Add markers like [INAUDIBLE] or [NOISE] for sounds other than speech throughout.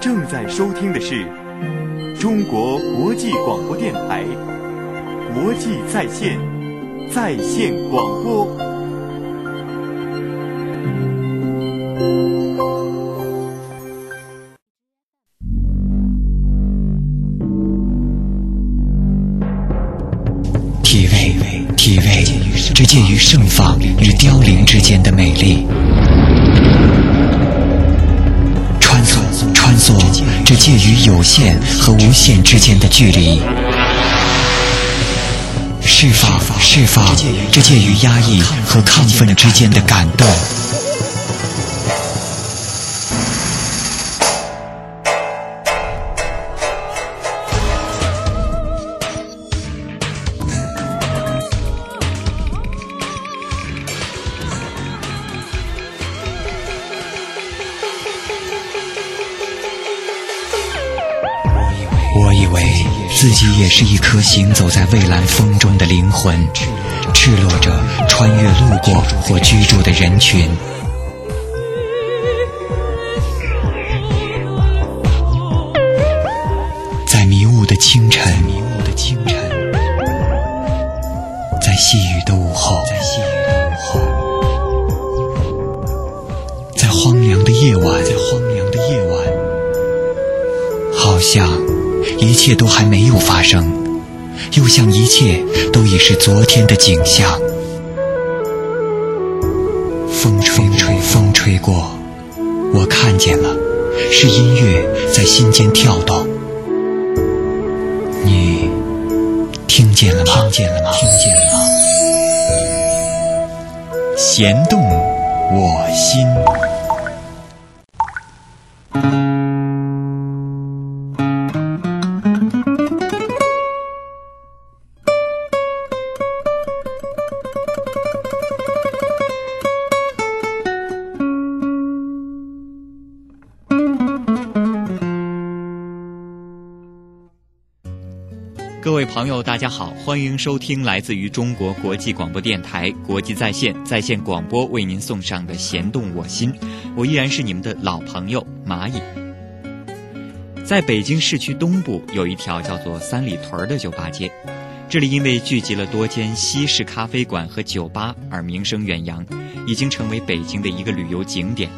正在收听的是中国国际广播电台国际在线在线广播。体味体味这介于盛放与凋零之间的美丽，介于有限和无限之间的距离，释放释放，这介于压抑和亢奋之间的感动。自己也是一颗行走在蔚蓝风中的灵魂，赤裸着穿越路过或居住的人群。在迷雾的清晨，迷雾的清晨，在细雨的午后，在细雨的午后，在荒凉的夜晚，在荒凉的夜晚，好像一切都还没有发生，又像一切都已是昨天的景象。风吹吹，风吹过，我看见了，是音乐在心间跳动。你听见了吗？听见了吗？听见了吗？弦动我心。朋友，大家好，欢迎收听来自于中国国际广播电台国际在线在线广播为您送上的《弦动我心》，我依然是你们的老朋友蚂蚁。在北京市区东部有一条叫做三里屯的酒吧街，这里因为聚集了多间西式咖啡馆和酒吧而名声远扬，已经成为北京的一个旅游景点。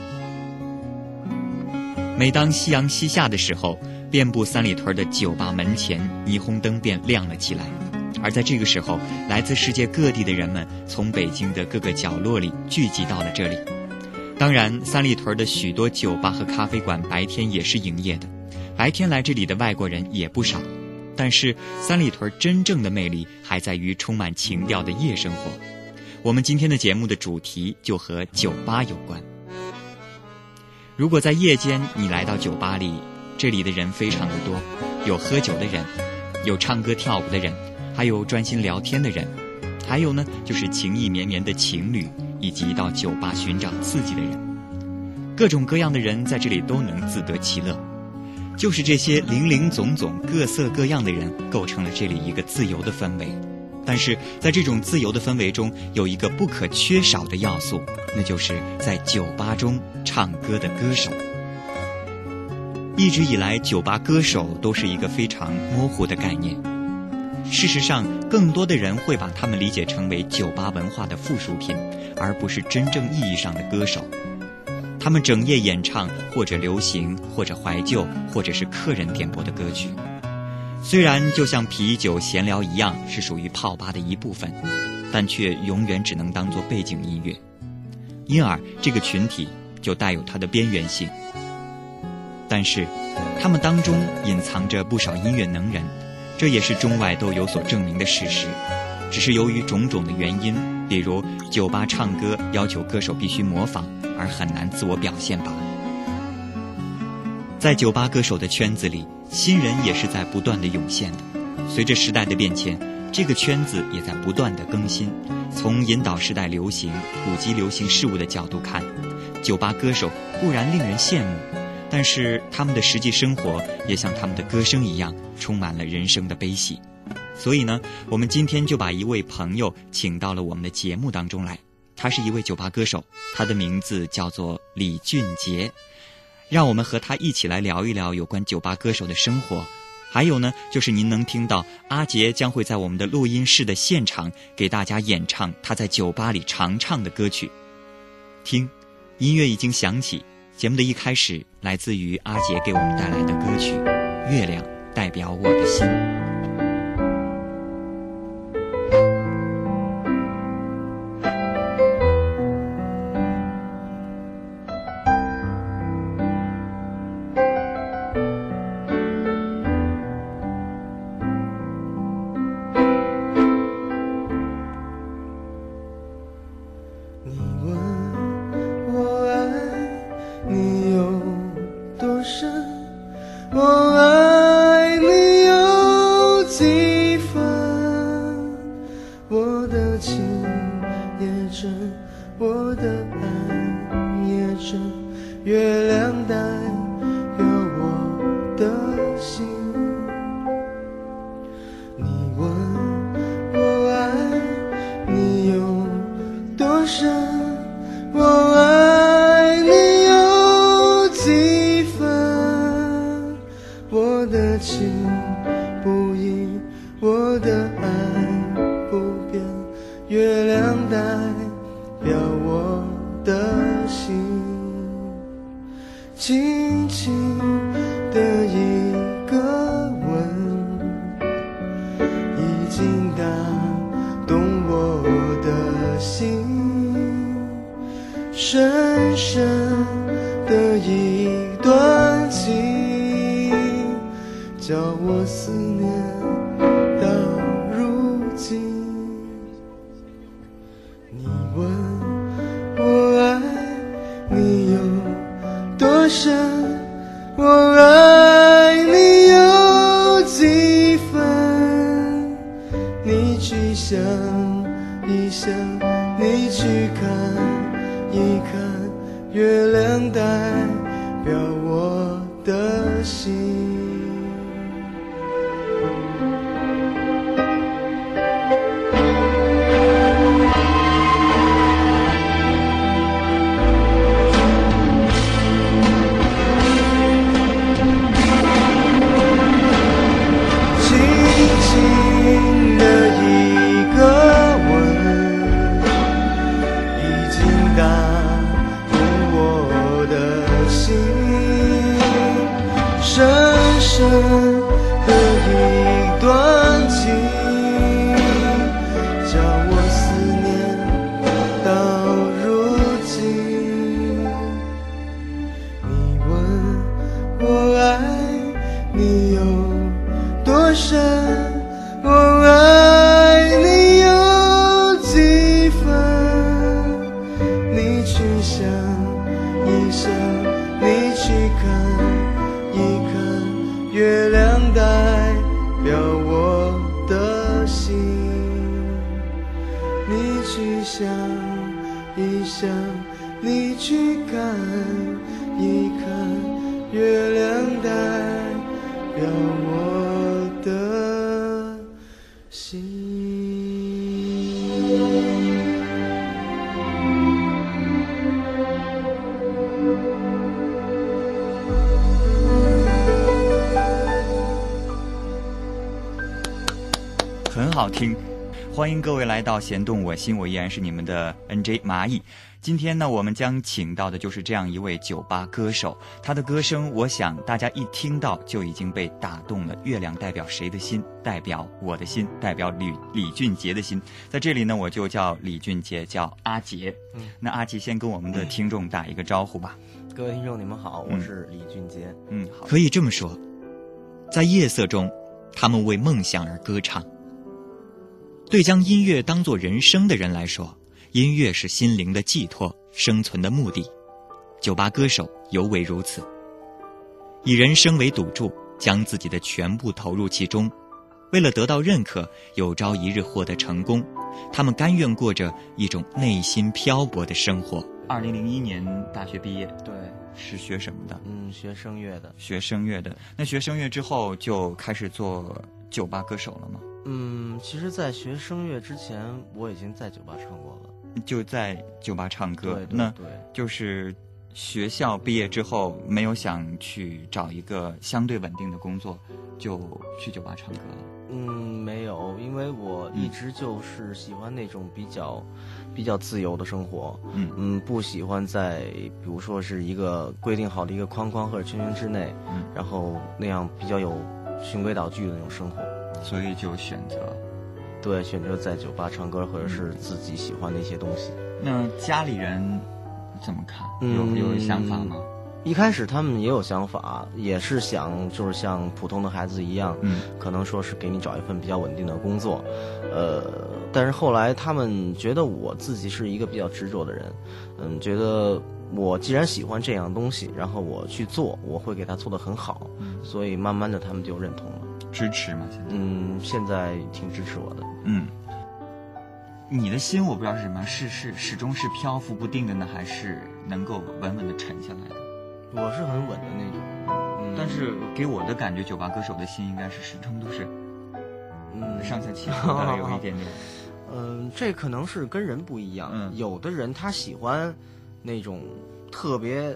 每当夕阳西下的时候，遍布三里屯的酒吧门前，霓虹灯便亮了起来。而在这个时候，来自世界各地的人们从北京的各个角落里聚集到了这里。当然，三里屯的许多酒吧和咖啡馆白天也是营业的，白天来这里的外国人也不少。但是，三里屯真正的魅力还在于充满情调的夜生活。我们今天的节目的主题就和酒吧有关。如果在夜间你来到酒吧里，这里的人非常的多，有喝酒的人，有唱歌跳舞的人，还有专心聊天的人，还有呢就是情意绵绵的情侣，以及到酒吧寻找刺激的人。各种各样的人在这里都能自得其乐，就是这些零零总总、各色各样的人，构成了这里一个自由的氛围。但是在这种自由的氛围中，有一个不可缺少的要素，那就是在酒吧中唱歌的歌手。一直以来，酒吧歌手都是一个非常模糊的概念。事实上，更多的人会把他们理解成为酒吧文化的附属品，而不是真正意义上的歌手。他们整夜演唱，或者流行，或者怀旧，或者是客人点播的歌曲。虽然就像啤酒、闲聊一样是属于泡吧的一部分，但却永远只能当做背景音乐。因而，这个群体就带有它的边缘性。但是，他们当中隐藏着不少音乐能人，这也是中外都有所证明的事实。只是由于种种的原因，比如酒吧唱歌要求歌手必须模仿，而很难自我表现罢了。在酒吧歌手的圈子里，新人也是在不断的涌现的。随着时代的变迁，这个圈子也在不断的更新。从引导时代流行、普及流行事物的角度看，酒吧歌手固然令人羡慕。但是他们的实际生活也像他们的歌声一样，充满了人生的悲喜。所以呢，我们今天就把一位朋友请到了我们的节目当中来。他是一位酒吧歌手，他的名字叫做李俊杰。让我们和他一起来聊一聊有关酒吧歌手的生活。还有呢，就是您能听到阿杰将会在我们的录音室的现场给大家演唱他在酒吧里常唱的歌曲。听，音乐已经响起。节目的一开始，来自于阿杰给我们带来的歌曲《月亮代表我的心》。深深的一来到《弦动我心》，我依然是你们的 NJ 蚂蚁。今天呢，我们将请到的就是这样一位酒吧歌手，他的歌声，我想大家一听到就已经被打动了。月亮代表谁的心？代表我的心，代表李李俊杰的心。在这里呢，我就叫李俊杰，叫阿杰。嗯，那阿杰先跟我们的听众打一个招呼吧。各位听众，你们好，我是李俊杰。嗯，好，可以这么说，在夜色中，他们为梦想而歌唱。对将音乐当作人生的人来说，音乐是心灵的寄托，生存的目的。酒吧歌手尤为如此，以人生为赌注，将自己的全部投入其中，为了得到认可，有朝一日获得成功，他们甘愿过着一种内心漂泊的生活。二零零一年大学毕业，对，是学什么的？嗯，学声乐的。学声乐的，那学声乐之后就开始做酒吧歌手了吗？嗯，其实，在学声乐之前，我已经在酒吧唱过了。就在酒吧唱歌，那就是学校毕业之后没有想去找一个相对稳定的工作，就去酒吧唱歌了？嗯，没有，因为我一直就是喜欢那种比较、比较自由的生活。嗯嗯，不喜欢在比如说是一个规定好的一个框框或者圈圈之内，嗯然后那样比较有循规蹈矩的那种生活。所以就选择。对，选择在酒吧唱歌，或者是自己喜欢的一些东西。那家里人怎么看？嗯有有想法吗？一开始他们也有想法，也是想就是像普通的孩子一样，嗯可能说是给你找一份比较稳定的工作，呃，但是后来他们觉得我自己是一个比较执着的人，嗯，觉得我既然喜欢这样东西，然后我去做，我会给他做得很好，所以慢慢的他们就认同了，支持吗？现在？嗯，现在挺支持我的，嗯。你的心我不知道是什么，是是始终是漂浮不定的呢，还是能够稳稳的沉下来的？我是很稳的那种，嗯，但是给我的感觉，酒吧歌手的心应该是始终都是嗯上下起伏的，有一点点。[LAUGHS] 嗯，这可能是跟人不一样。嗯有的人他喜欢那种特别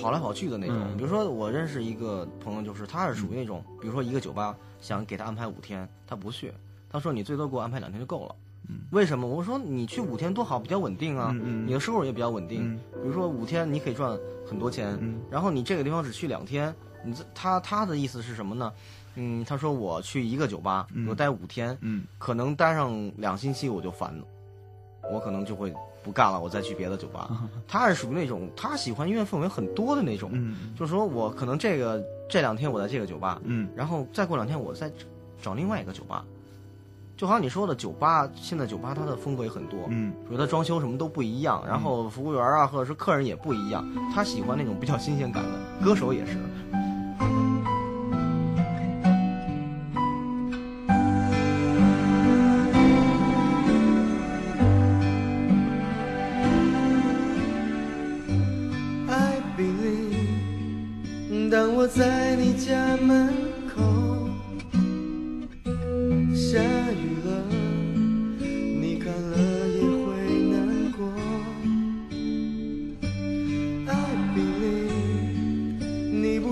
跑来跑去的那种。嗯比如说，我认识一个朋友，就是他是属于那种，比如说一个酒吧想给他安排五天，他不去，他说你最多给我安排两天就够了。嗯为什么？我说你去五天多好，比较稳定啊，嗯嗯你的收入也比较稳定。嗯比如说五天你可以赚很多钱，嗯然后你这个地方只去两天，你这他他的意思是什么呢？嗯，他说我去一个酒吧，嗯我待五天，嗯可能待上两星期我就烦了，我可能就会不干了，我再去别的酒吧。[LAUGHS] 他是属于那种他喜欢音乐氛围很多的那种，嗯。就是说我可能这个这两天我在这个酒吧，嗯。然后再过两天我再找另外一个酒吧，就好像你说的酒吧，现在酒吧它的风格也很多，嗯。比如它装修什么都不一样，然后服务员啊或者是客人也不一样，他喜欢那种比较新鲜感的，歌手也是。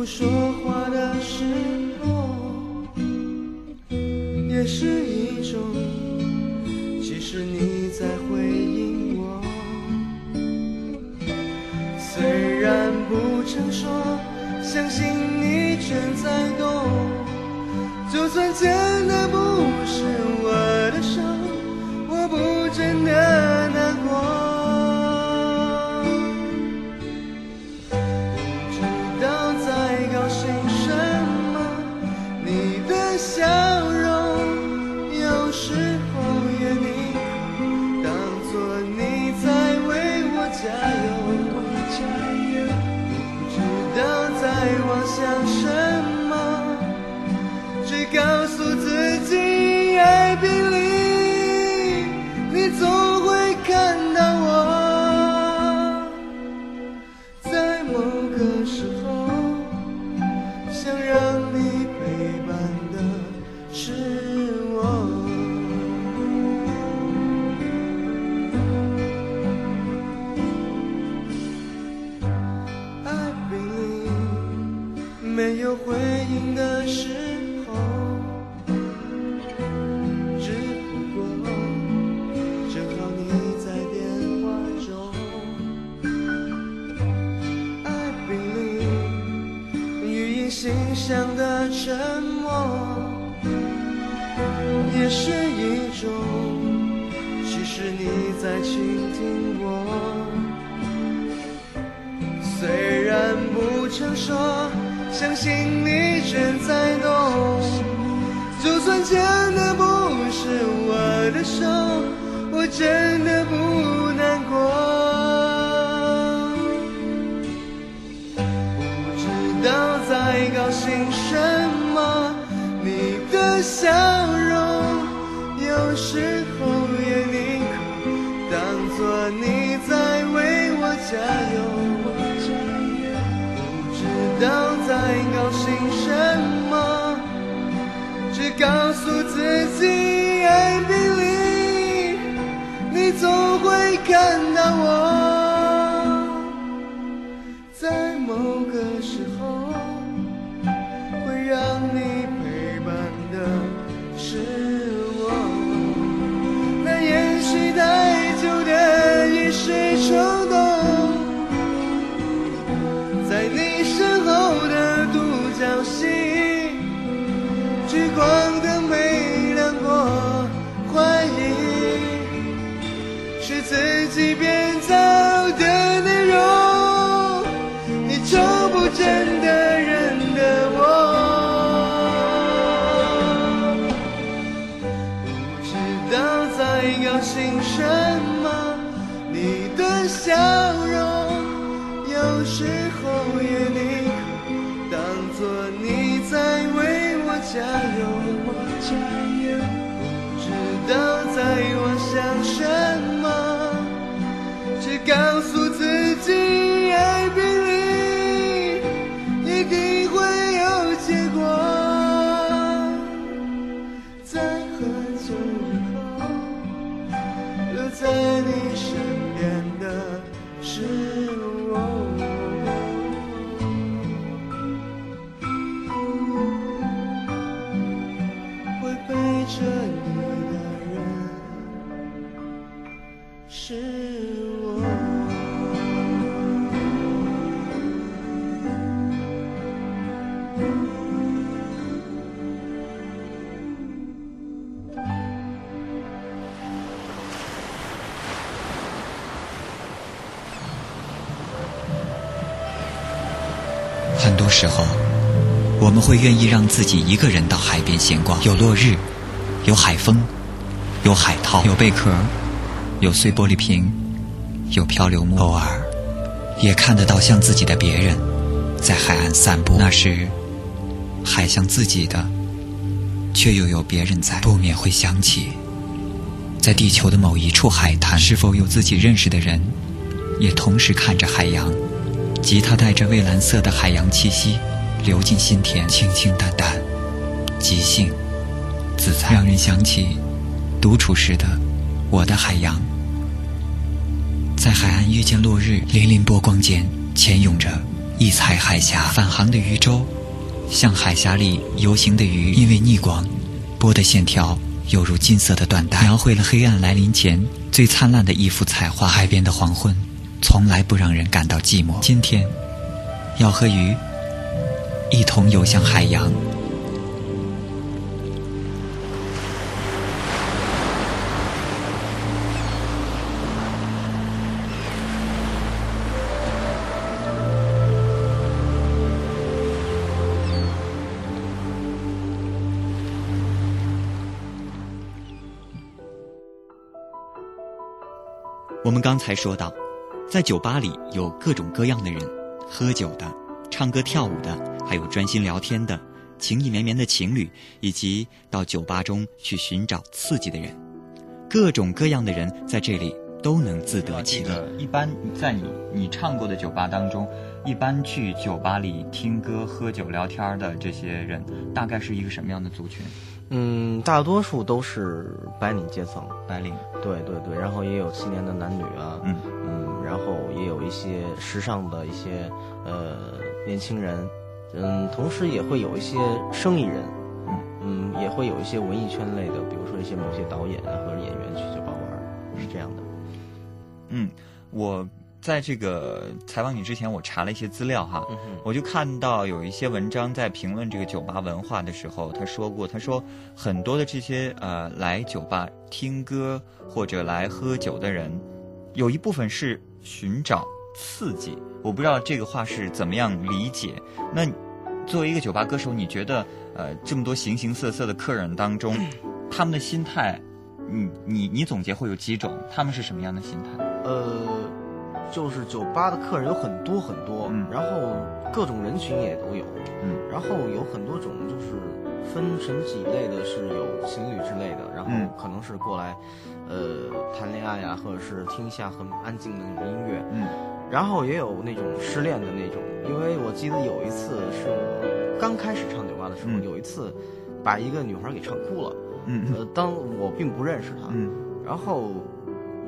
不说话的时候，也是一种，其实你在回应我。虽然不曾说，相信你全在懂。就算真的不是我信箱的沉默，也是一种，其实你在倾听我。虽然不曾说，相信你正在懂。就算牵的不是我的手，我真的不在高兴什么，你的笑容有时候也宁可当作你在为我加油。不知道在高兴什么，只告诉自己，I believe，你总会看到我，道在高兴什么，你的笑容有时候也宁可当作你在为我加油。不知道在我想什么会愿意让自己一个人到海边闲逛，有落日，有海风，有海涛，有贝壳，有碎玻璃瓶，有漂流木，偶尔也看得到像自己的别人在海岸散步。那时，海像自己的，却又有别人在，不免会想起，在地球的某一处海滩，是否有自己认识的人，也同时看着海洋。吉他带着蔚蓝色的海洋气息流进心田，清清淡淡，即兴自在，让人想起独处时的我的海洋。在海岸遇见落日，粼粼波光间潜涌着异彩海峡，返航的渔舟像海峡里游行的鱼，因为逆光，波的线条犹如金色的缎带，描绘了黑暗来临前最灿烂的一幅彩画。海边的黄昏。从来不让人感到寂寞。今天，要和鱼一同游向海洋。我们刚才说到。在酒吧里有各种各样的人，喝酒的、唱歌跳舞的，还有专心聊天的、情意绵绵的情侣，以及到酒吧中去寻找刺激的人。各种各样的人在这里都能自得其乐。一般在你你唱过的酒吧当中，一般去酒吧里听歌、喝酒、聊天的这些人，大概是一个什么样的族群？嗯，大多数都是白领阶层，白领。对对对，然后也有青年的男女啊，嗯嗯，然后也有一些时尚的一些呃年轻人，嗯，同时也会有一些生意人，嗯嗯，也会有一些文艺圈类的，比如说一些某些导演啊或者演员去酒吧玩，是这样的。嗯，我。在这个采访你之前，我查了一些资料哈，我就看到有一些文章在评论这个酒吧文化的时候，他说过，他说很多的这些呃来酒吧听歌或者来喝酒的人，有一部分是寻找刺激。我不知道这个话是怎么样理解。那作为一个酒吧歌手，你觉得呃这么多形形色色的客人当中，他们的心态，你你你总结会有几种？他们是什么样的心态？呃。就是酒吧的客人有很多很多，嗯，然后各种人群也都有，嗯，然后有很多种，就是分成几类的，是有情侣之类的，然后可能是过来，呃，谈恋爱呀，或者是听一下很安静的那种音乐，嗯，然后也有那种失恋的那种，因为我记得有一次是我刚开始唱酒吧的时候，有一次把一个女孩给唱哭了，嗯，呃，当我并不认识她，嗯，然后。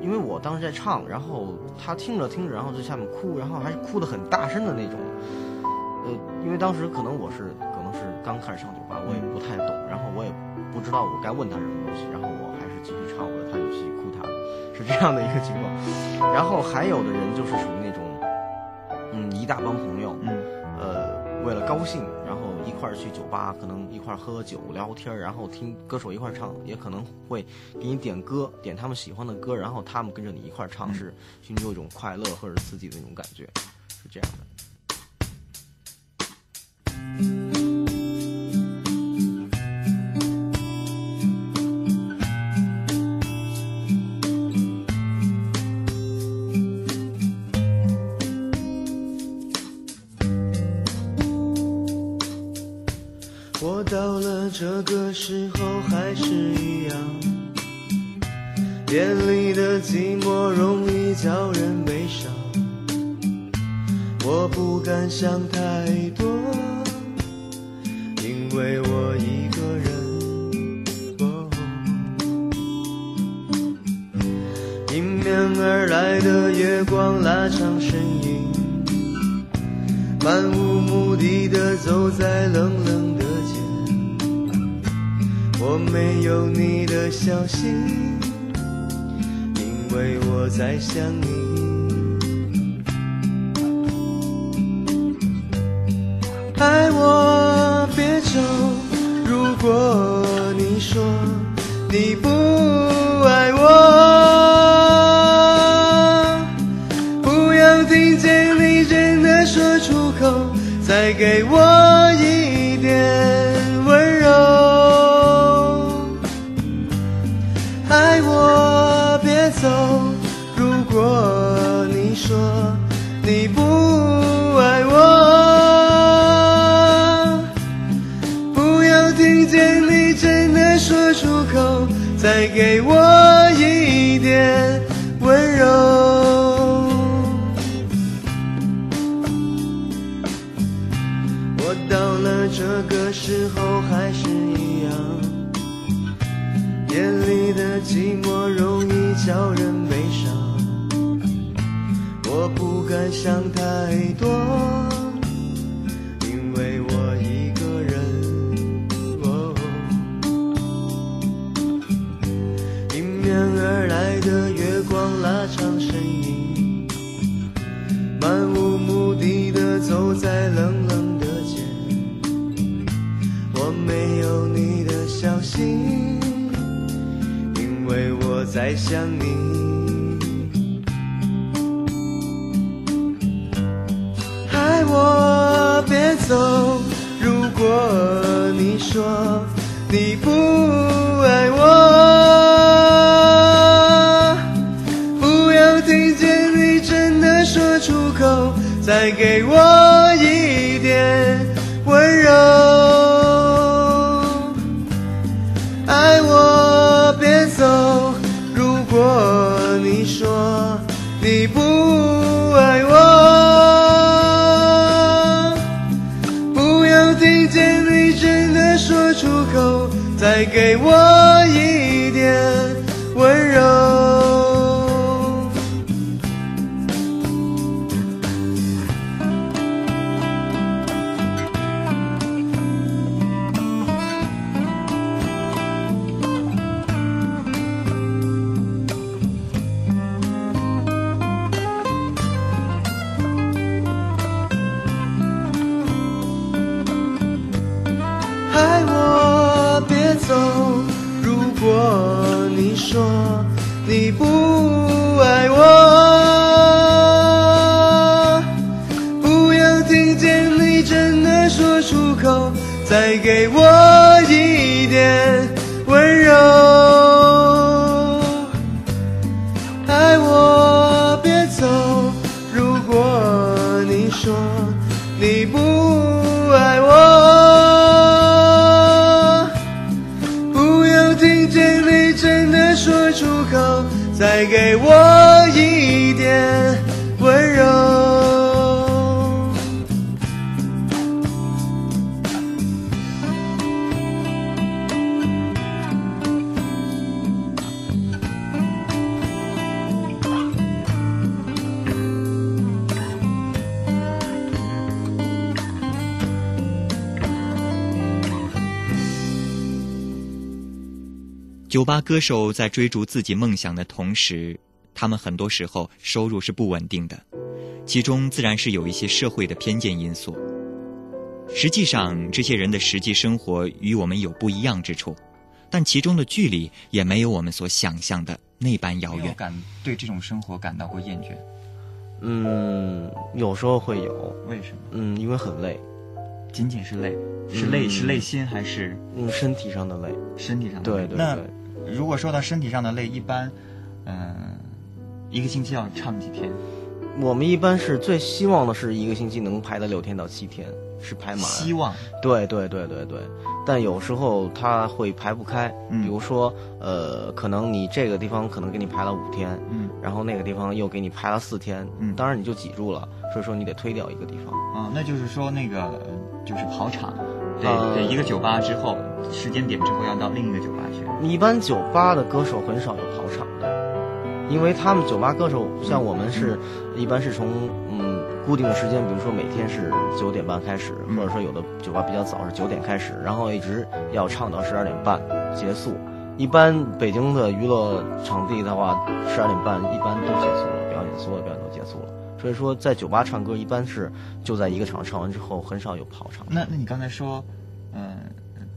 因为我当时在唱，然后她听着听着，然后在下面哭，然后还是哭得很大声的那种。呃，因为当时可能我是可能是刚开始上酒吧，我也不太懂，然后我也不知道我该问她什么东西，然后我还是继续唱我的，她就继续是这样的一个情况。然后还有的人就是属于那种，嗯，一大帮朋友，嗯，呃，为了高兴，然后一块儿去酒吧，可能一块儿喝酒聊天，然后听歌手一块儿唱，也可能会给你点歌，点他们喜欢的歌，然后他们跟着你一块儿唱，是寻求一种快乐或者刺激的那种感觉，是这样的。爱我别走，如果你说你不爱我，不要听见你真的说出口，再给我一点温柔。我到了这个时候还是我容易叫在想你。爱我别走，如果你说你不爱我，不要听见你真的说出口，再给我你不爱我，不要听见你真的说出口，再给我一酒吧歌手在追逐自己梦想的同时，他们很多时候收入是不稳定的，其中自然是有一些社会的偏见因素。实际上，这些人的实际生活与我们有不一样之处，但其中的距离也没有我们所想象的那般遥远。感对这种生活感到过厌倦？嗯，有时候会有，为什么？嗯，因为很累，仅仅是累，是累、嗯是累心还是嗯，身体上的累。身体上的累？对对那对，如果说到身体上的累，一般，嗯、一个星期要唱几天？我们一般是最希望的是一个星期能排到六天到七天，是排满。希望对对对对对，但有时候它会排不开，嗯比如说，呃，可能你这个地方可能给你排了五天，嗯然后那个地方又给你排了四天，嗯当然你就挤住了，所以说你得推掉一个地方。啊，那就是说那个呃就是跑场，得、呃得一个酒吧之后时间点之后要到另一个酒吧去。一般酒吧的歌手很少有跑场的，因为他们酒吧歌手像我们是，一般是从嗯固定的时间，比如说每天是九点半开始，嗯或者说有的酒吧比较早是九点开始，然后一直要唱到十二点半结束。一般北京的娱乐场地的话，十二点半一般都结束了，表演所有表演都结束了。所以说，在酒吧唱歌一般是就在一个场唱完之后，很少有跑场。那那你刚才说，嗯、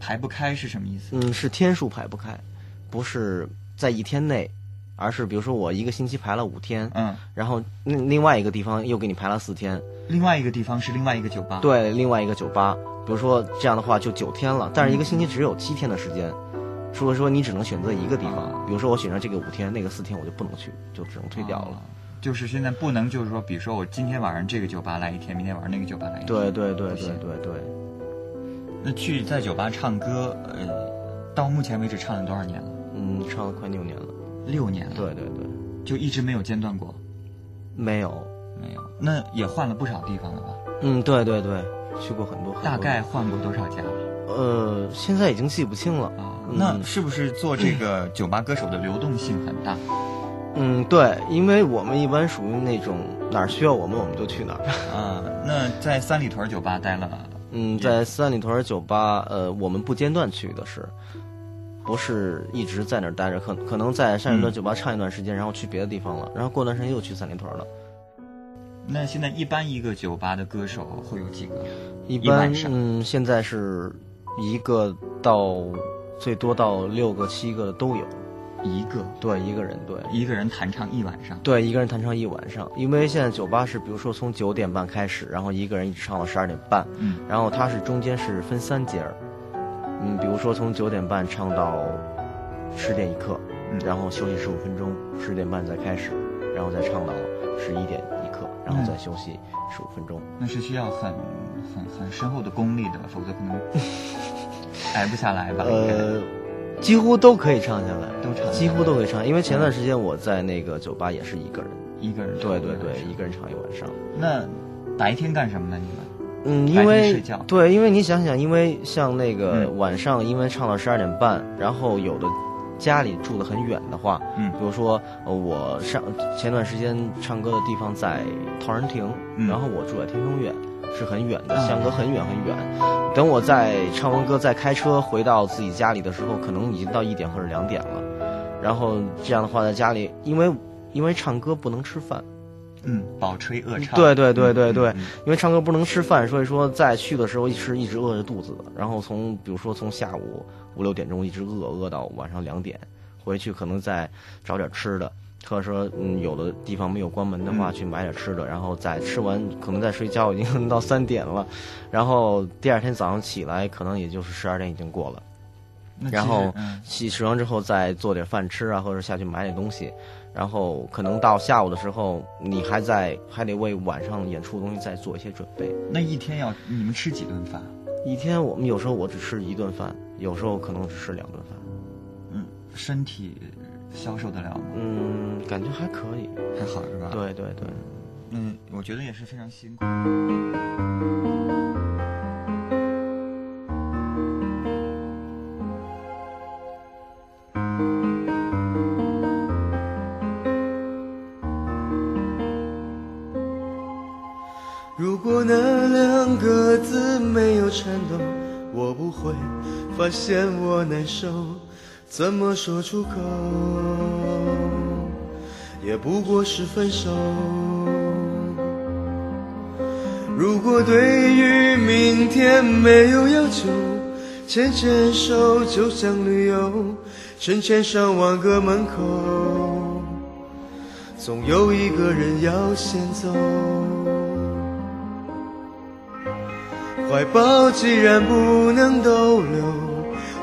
排不开是什么意思？嗯，是天数排不开，不是在一天内，而是比如说我一个星期排了五天，嗯，然后另另外一个地方又给你排了四天，另外一个地方是另外一个酒吧。，对，另外一个酒吧，比如说这样的话就九天了，但是一个星期只有七天的时间，所以说你只能选择一个地方，比如说我选择这个五天，那个四天我就不能去，就只能退掉了。就是现在不能，就是说，比如说我今天晚上这个酒吧来一天，明天晚上那个酒吧来一天。对对对对对对，那去在酒吧唱歌，呃，到目前为止唱了多少年了？嗯，唱了快六年了，六年了。对对对，就一直没有间断过。没有，没有，那也换了不少地方了吧？嗯，对对对，去过很多，大概换过多少家了？呃，现在已经记不清了。啊，嗯那是不是做这个酒吧歌手的流动性很大？嗯，对，因为我们一般属于那种哪儿需要我们我们就去哪儿。啊，那在三里屯酒吧待了，嗯，在三里屯酒吧，呃，我们不间断去的是，不是一直在那儿待着，可可能在三里屯嗯酒吧唱一段时间，然后去别的地方了，然后过段时间又去三里屯了。那现在一般一个酒吧的歌手会有几个？一般一嗯，现在是一个到最多到六个七个的都有，一个，对，一个人对。一个人弹唱一晚上。对，一个人弹唱一晚上，因为现在酒吧是，比如说从九点半开始，然后一个人一直唱到十二点半，嗯然后它是中间是分三节儿，嗯，比如说从九点半唱到十点一刻，嗯然后休息十五分钟，十点半再开始，然后再唱到十一点一刻，然后再休息十五分钟。那是需要很很很深厚的功力的，否则可能 [LAUGHS] 挨不下来吧？应该呃，几乎都可以唱下来，都唱几乎都可以唱，因为前段时间我在那个酒吧也是一个人，一个人对对对，一个人唱一晚上。那白天干什么呢？你们？嗯，因为对，因为你想想，因为像那个嗯。晚上，因为唱到十二点半，然后有的家里住的很远的话，嗯。比如说呃我上前段时间唱歌的地方在陶然亭，嗯。然后我住在天通苑，是很远的，啊相隔很远很远。等我在唱完歌再开车回到自己家里的时候，可能已经到一点或者两点了。然后这样的话，在家里，因为因为唱歌不能吃饭，嗯，饱吹饿唱。对对对对嗯对，嗯嗯因为唱歌不能吃饭，所以说在去的时候是一直饿着肚子的，然后从比如说从下午五六点钟一直饿饿到晚上两点，回去可能再找点吃的，或者说嗯有的地方没有关门的话，嗯去买点吃的，然后再吃完可能再睡觉已经到三点了，然后第二天早上起来可能也就是十二点已经过了。然后实嗯起食完之后再做点饭吃啊，或者下去买点东西，然后可能到下午的时候，你还在还得为晚上演出的东西再做一些准备。那一天要你们吃几顿饭？一天我们有时候我只吃一顿饭，有时候可能只吃两顿饭。嗯，身体消受得了吗？嗯，感觉还可以。还好是吧？，对对对，嗯，我觉得也是非常辛苦。如果那两个字没有颤抖，我不会发现我难受。怎么说出口？也不过是分手。如果对于明天没有要求，牵牵手就像旅游，成千上万个门口，总有一个人要先走。怀抱既然不能逗留，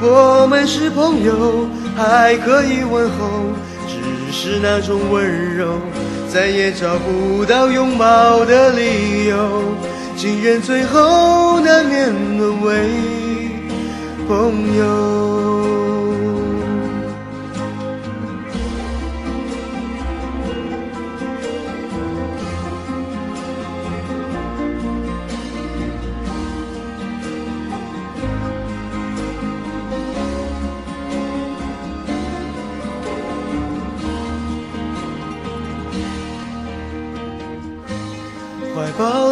我们是朋友，还可以问候，只是那种温柔，再也找不到拥抱的理由。情人最后难免沦为朋友。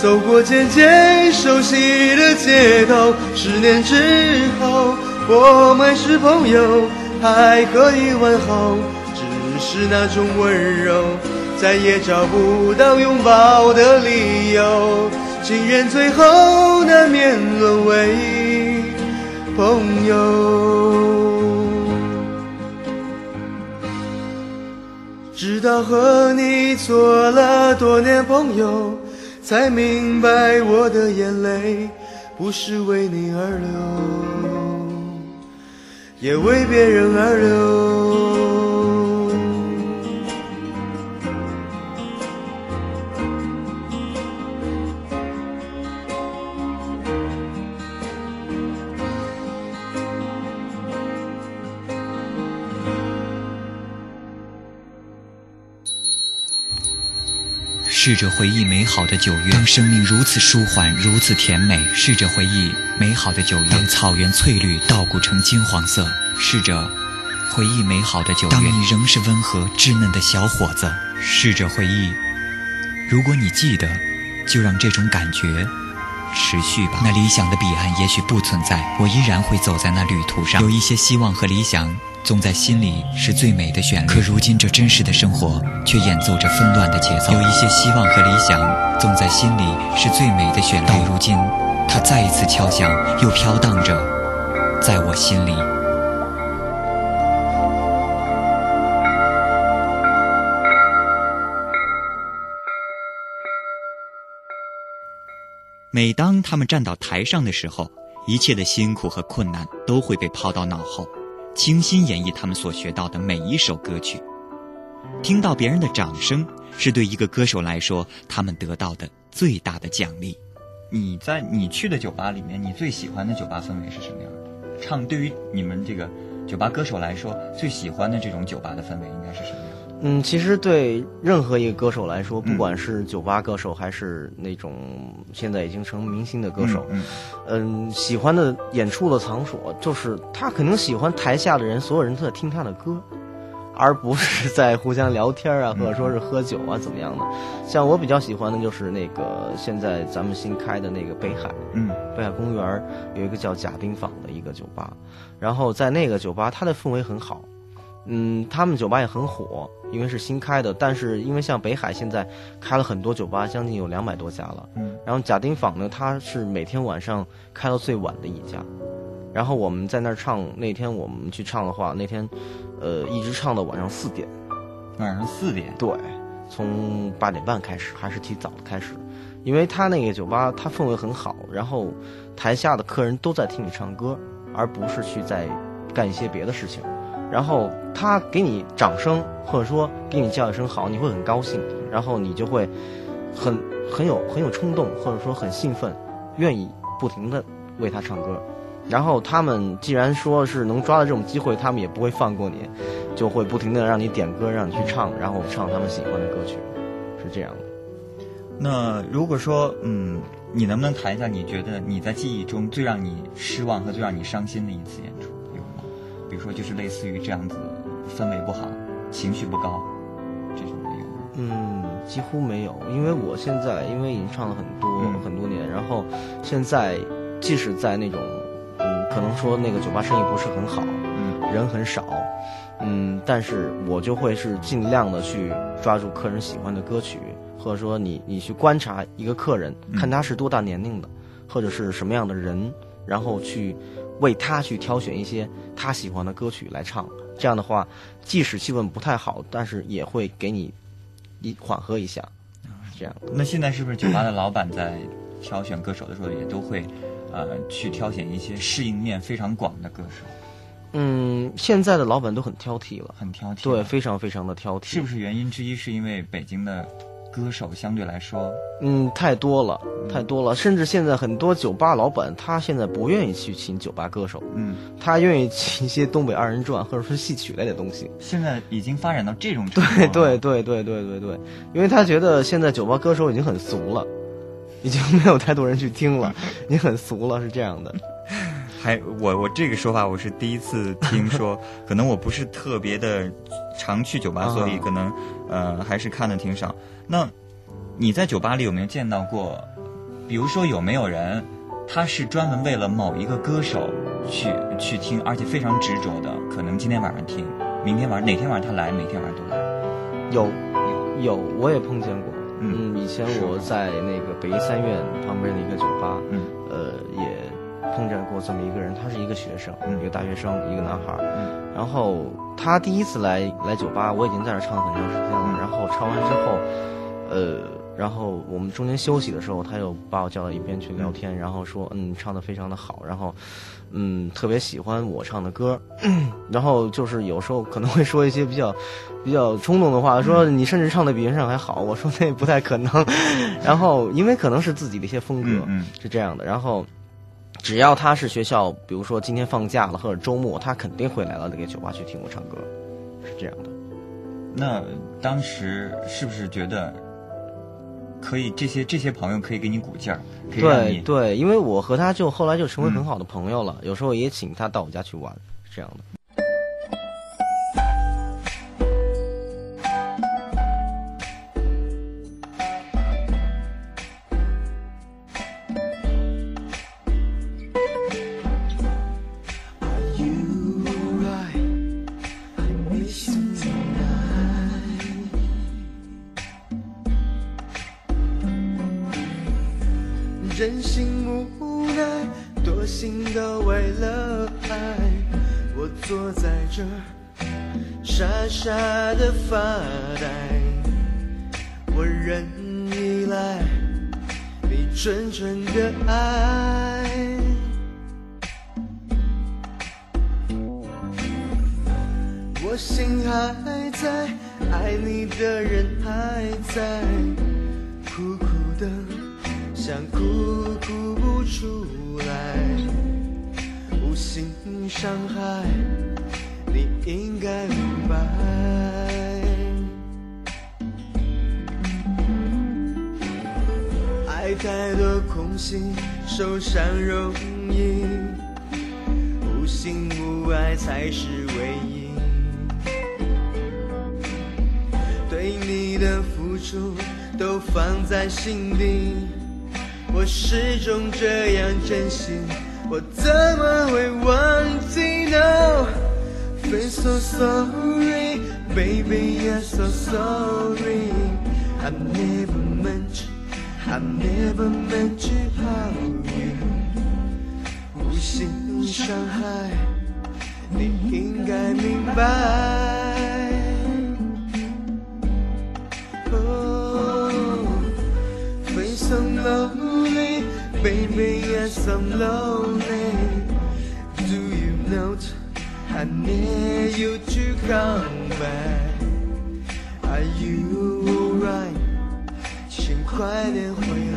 走过渐渐熟悉的街头，十年之后，我们是朋友，还可以问候，只是那种温柔，再也找不到拥抱的理由。情人最后难免沦为朋友。直到和你做了多年朋友。才明白我的眼泪不是为你而流，也为别人而流。试着回忆美好的九月，当生命如此舒缓，如此甜美；试着回忆美好的九月，当草原翠绿，稻谷呈金黄色；试着回忆美好的九月，当你仍是温和稚嫩的小伙子；试着回忆，如果你记得，就让这种感觉持续吧。那理想的彼岸也许不存在，我依然会走在那旅途上。有一些希望和理想。总在心里是最美的旋律，可如今这真实的生活却演奏着纷乱的节奏。有一些希望和理想，总在心里是最美的旋律。到如今，它再一次敲响，又飘荡着，在我心里。每当他们站到台上的时候，一切的辛苦和困难都会被抛到脑后。倾心演绎他们所学到的每一首歌曲，听到别人的掌声，是对一个歌手来说他们得到的最大的奖励。你在你去的酒吧里面，你最喜欢的酒吧氛围是什么样的？唱对于你们这个酒吧歌手来说，最喜欢的这种酒吧的氛围应该是什么样？嗯，其实对任何一个歌手来说，不管是酒吧歌手还是那种现在已经成明星的歌手，嗯嗯，喜欢的演出的场所就是他肯定喜欢台下的人，所有人都在听他的歌，而不是在互相聊天啊，或者说是喝酒啊怎么样的。像我比较喜欢的就是那个现在咱们新开的那个北海，嗯，北海公园有一个叫贾冰坊的一个酒吧，然后在那个酒吧，它的氛围很好。嗯，他们酒吧也很火，因为是新开的。但是因为像北海现在开了很多酒吧，将近有两百多家了。嗯，然后贾丁坊呢，它是每天晚上开到最晚的一家。然后我们在那儿唱，那天我们去唱的话，那天，呃，一直唱到晚上四点。晚上四点。对，从八点半开始，还是提早的开始，因为他那个酒吧他氛围很好，然后台下的客人都在听你唱歌，而不是去在干一些别的事情。然后他给你掌声，或者说给你叫一声好，你会很高兴，然后你就会很很有很有冲动，或者说很兴奋，愿意不停的为他唱歌。然后他们既然说是能抓到这种机会，他们也不会放过你，就会不停的让你点歌，让你去唱，然后唱他们喜欢的歌曲，是这样的。那如果说，嗯，你能不能谈一下，你觉得你在记忆中最让你失望和最让你伤心的一次演？比如说，就是类似于这样子，氛围不好，情绪不高，这种的有吗？嗯，几乎没有，因为我现在因为已经唱了很多、嗯很多年，然后现在即使在那种，嗯，可能说那个酒吧生意不是很好，嗯人很少，嗯，但是我就会是尽量的去抓住客人喜欢的歌曲，或者说你你去观察一个客人，嗯看他是多大年龄的，或者是什么样的人，然后去为他去挑选一些他喜欢的歌曲来唱。这样的话，即使气氛不太好，但是也会给你一缓和一下，是这样。那现在是不是酒吧的老板在挑选歌手的时候，也都会，呃，去挑选一些适应面非常广的歌手，嗯，现在的老板都很挑剔了，很挑剔。对，，非常非常的挑剔，是不是原因之一是因为北京的歌手相对来说，嗯，太多了，嗯太多了，甚至现在很多酒吧老板他现在不愿意去请酒吧歌手，嗯，他愿意请一些东北二人转或者说戏曲类的东西。现在已经发展到这种程度对了。对对对对对对，因为他觉得现在酒吧歌手已经很俗了，已经没有太多人去听了，[LAUGHS] 已经很俗了，是这样的。还我我这个说法我是第一次听说，[LAUGHS] 可能我不是特别的常去酒吧，啊所以可能呃还是看的挺少。那你在酒吧里有没有见到过？比如说有没有人，他是专门为了某一个歌手去去听，而且非常执着的，可能今天晚上听，明天晚上哪天晚上他来，哪天晚上都来。有有，我也碰见过。嗯以前我在那个北医三院旁边的一个酒吧，嗯呃，也碰见过这么一个人，他是一个学生，嗯一个大学生，一个男孩然后他第一次来来酒吧，我已经在这唱了很长时间了。嗯然后唱完之后，呃，然后我们中间休息的时候，他又把我叫到一边去聊天，然后说，嗯，唱的非常的好，然后，嗯，特别喜欢我唱的歌，[CLEARS THROAT] 然后就是有时候可能会说一些比较比较冲动的话，说你甚至唱的比原唱还好，我说那不太可能。[LAUGHS] 然后因为可能是自己的一些风格，是这样的。然后只要他是学校，比如说今天放假了或者周末，他肯定会来到这个酒吧去听我唱歌，是这样的。那当时是不是觉得可以？这些这些朋友可以给你鼓劲儿，可以对对，因为我和他就后来就成为嗯很好的朋友了，有时候也请他到我家去玩，是这样的。想哭哭不出来，无心伤害，你应该明白。爱太多空隙，受伤容易，无心无爱才是唯一。对你的付出都放在心底，我始终这样珍惜，我怎么会忘记？No, feel so sorry, baby, I'm so sorry. I never meant, to, I never meant to harm you. 无心伤害，你应该明白。yes, I'm lonely. Do you note I need you to come back? Are you alright? 请快点回来。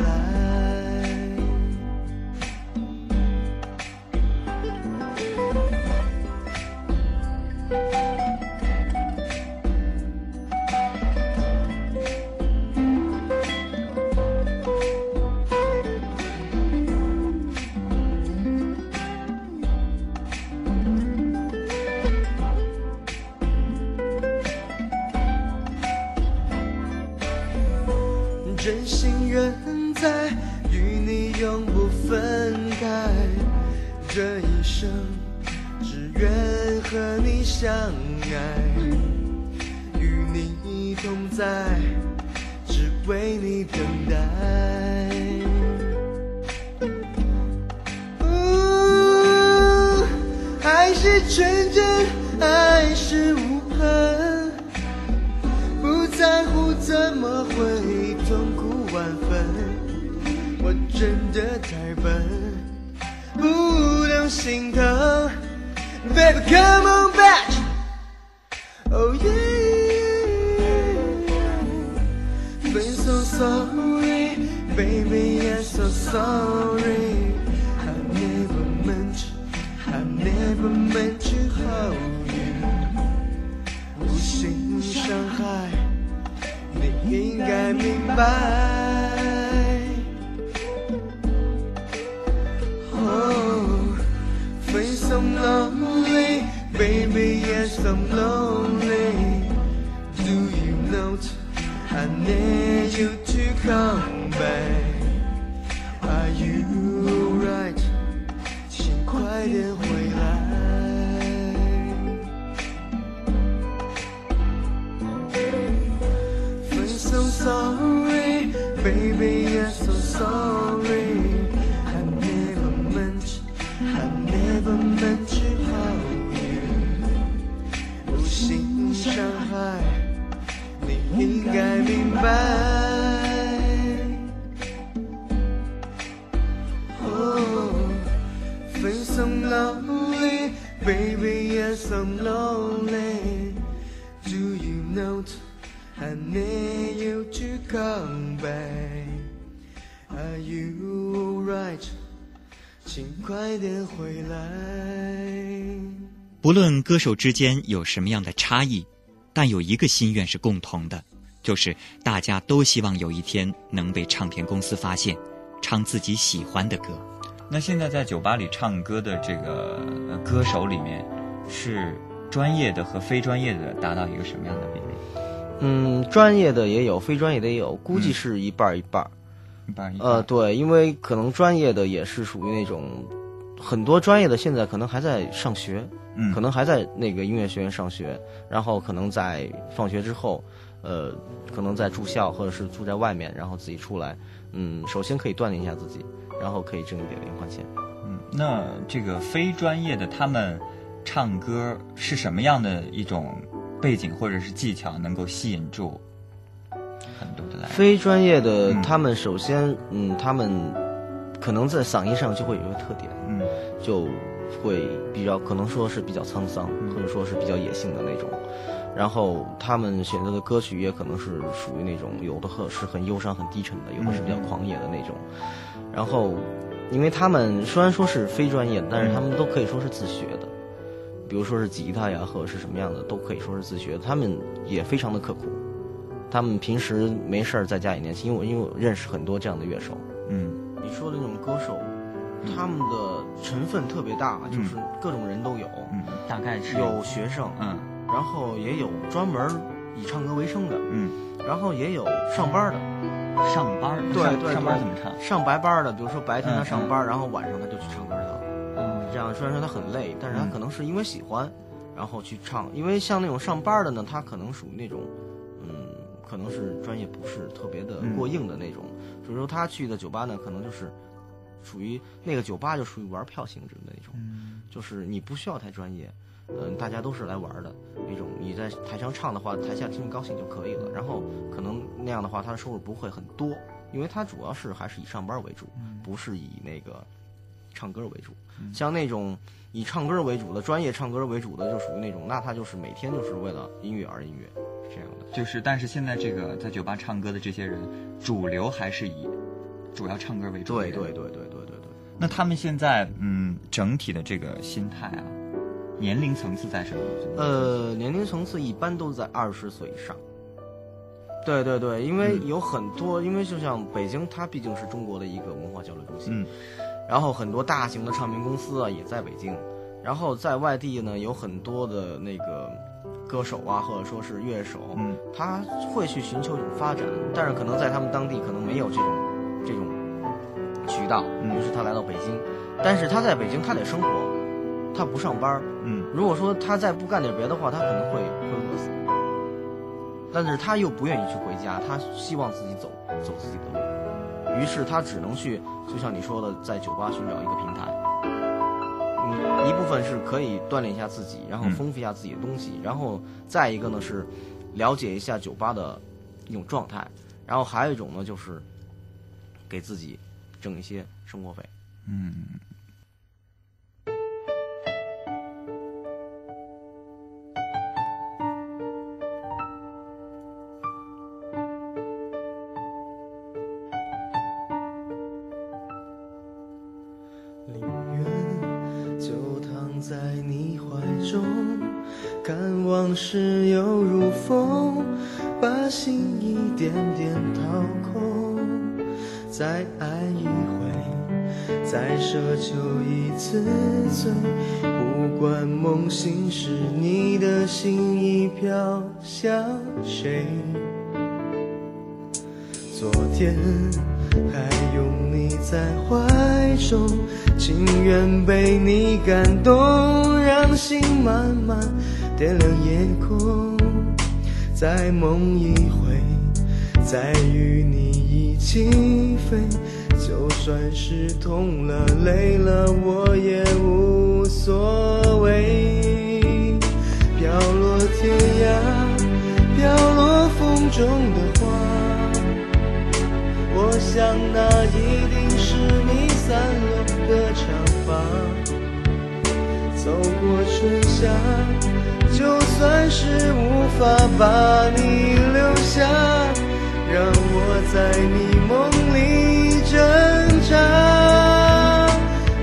不论歌手之间有什么样的差异，但有一个心愿是共同的，就是大家都希望有一天能被唱片公司发现，唱自己喜欢的歌。那现在在酒吧里唱歌的这个呃歌手里面，是专业的和非专业的达到一个什么样的比例？嗯，专业的也有，非专业的也有，估计是一半一半儿。一半一半呃，对，因为可能专业的也是属于那种，很多专业的现在可能还在上学，嗯可能还在那个音乐学院上学，然后可能在放学之后，呃，可能在住校或者是住在外面，然后自己出来，嗯，首先可以锻炼一下自己，然后可以挣一点零花钱。嗯，那这个非专业的他们唱歌是什么样的一种背景或者是技巧能够吸引住很多的来？非专业的嗯他们首先，嗯，他们可能在嗓音上就会有一个特点，嗯就会比较可能说是比较沧桑，或者说是比较野性的那种。然后他们选择的歌曲也可能是属于那种有的很是很忧伤、很低沉的，有的是比较狂野的那种。然后，因为他们虽然说是非专业的，但是他们都可以说是自学的。比如说是吉他呀，或者是什么样的，都可以说是自学的。他们也非常的刻苦，他们平时没事儿在家里练习，因为我因为我认识很多这样的乐手。嗯你说的那种歌手，他们的成分特别大，就是各种人都有，嗯，大概是。有学生，嗯。然后也有专门以唱歌为生的，嗯。然后也有上班的，上班对对对上班怎么唱？上白班的，比如说白天他嗯上班，然后晚上他就去唱歌去了。嗯。这样虽然说他很累，但是他嗯。可能是因为喜欢，然后去唱。因为像那种上班的呢，他可能属于那种，嗯，可能是专业不是特别的嗯。过硬的那种，所以说他去的酒吧呢，可能就是属于那个酒吧就属于玩票性质的那种，就是你不需要太专业。嗯，大家都是来玩的那种。你在台上唱的话，台下听着高兴就可以了。然后可能那样的话，他的收入不会很多，因为他主要是还是以上班为主，不是以那个唱歌为主。像那种以唱歌为主的、专业唱歌为主的，就属于那种，那他就是每天就是为了音乐而音乐，是这样的。就是，但是现在这个在酒吧唱歌的这些人，主流还是以主要唱歌为主。对对对对对对对。那他们现在嗯，整体的这个心态啊，年龄层次在什么？呃，年龄层次一般都在二十岁以上。对对对，因为有很多，因为就像北京，它毕竟是中国的一个文化交流中心。嗯。然后很多大型的唱片公司啊也在北京，然后在外地呢有很多的那个歌手啊或者说是乐手，嗯，他会去寻求一种发展，但是可能在他们当地可能没有这种这种渠道，于是他来到北京，但是他在北京他得生活，他不上班，嗯，如果说他再不干点别的话，他可能会会饿死，但是他又不愿意去回家，他希望自己走走自己的路。于是他只能去，就像你说的，在酒吧寻找一个平台。嗯，一部分是可以锻炼一下自己，然后丰富一下自己的东西，然后再一个呢是了解一下酒吧的一种状态，然后还有一种呢就是给自己挣一些生活费。嗯。再奢求一次醉。不管梦醒时，你的心已飘向谁？昨天还拥你在怀中，情愿被你感动，让心慢慢。点亮夜空，再梦一回，再与你一起飞。就算是痛了、累了，我也无所谓。飘落天涯，飘落风中的花，我想那一定是你散落的长发。走过春夏。就算是无法把你留下，让我在你梦里挣扎。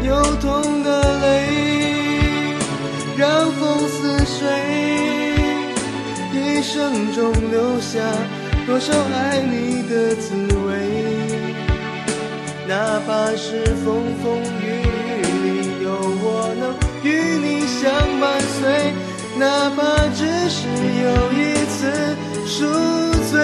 有痛的泪，让风似水，一生中留下多少爱你的滋味。哪怕是风风雨雨里，有我能与你相伴随。哪怕只是有一次赎罪，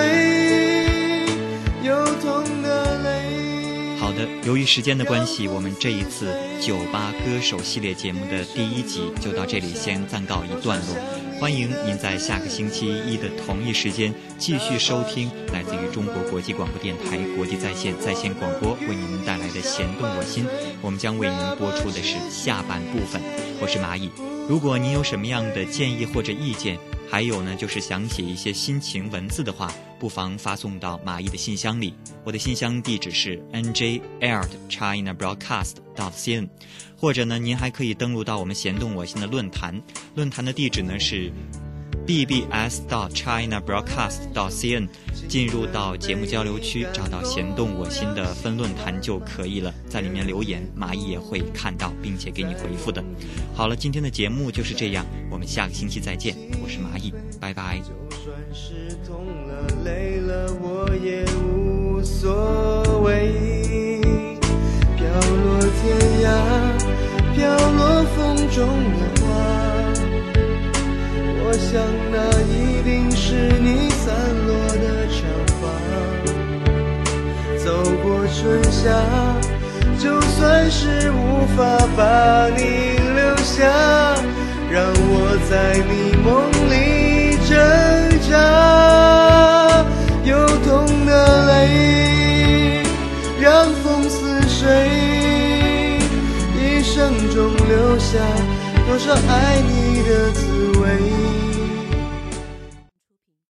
由于时间的关系，我们这一次酒吧歌手系列节目的第一集就到这里，先暂告一段落。欢迎您在下个星期一的同一时间继续收听来自于中国国际广播电台国际在线在线广播为您带来的《弦动我心》，我们将为您播出的是下半部分。我是蚂蚁。如果您有什么样的建议或者意见，还有呢，就是想写一些心情文字的话，不妨发送到马毅的信箱里。我的信箱地址是 n j a t china broadcast dot cn，或者呢，您还可以登录到我们闲动我心的论坛，论坛的地址呢是。Bbs 到 china broadcast 到 cn，进入到节目交流区，找到“弦动我心”的分论坛就可以了，在里面留言，蚂蚁也会看到，并且给你回复的。好了，今天的节目就是这样，我们下个星期再见，我是蚂蚁，拜拜。就算是痛了、累了，我也无所谓。飘落天涯，飘落风中的花。我想那一定是你散落的长发。走过春夏，就算是无法把你留下，让我在你梦里挣扎。有痛的泪，让风似水，一生中留下多少爱你的滋味。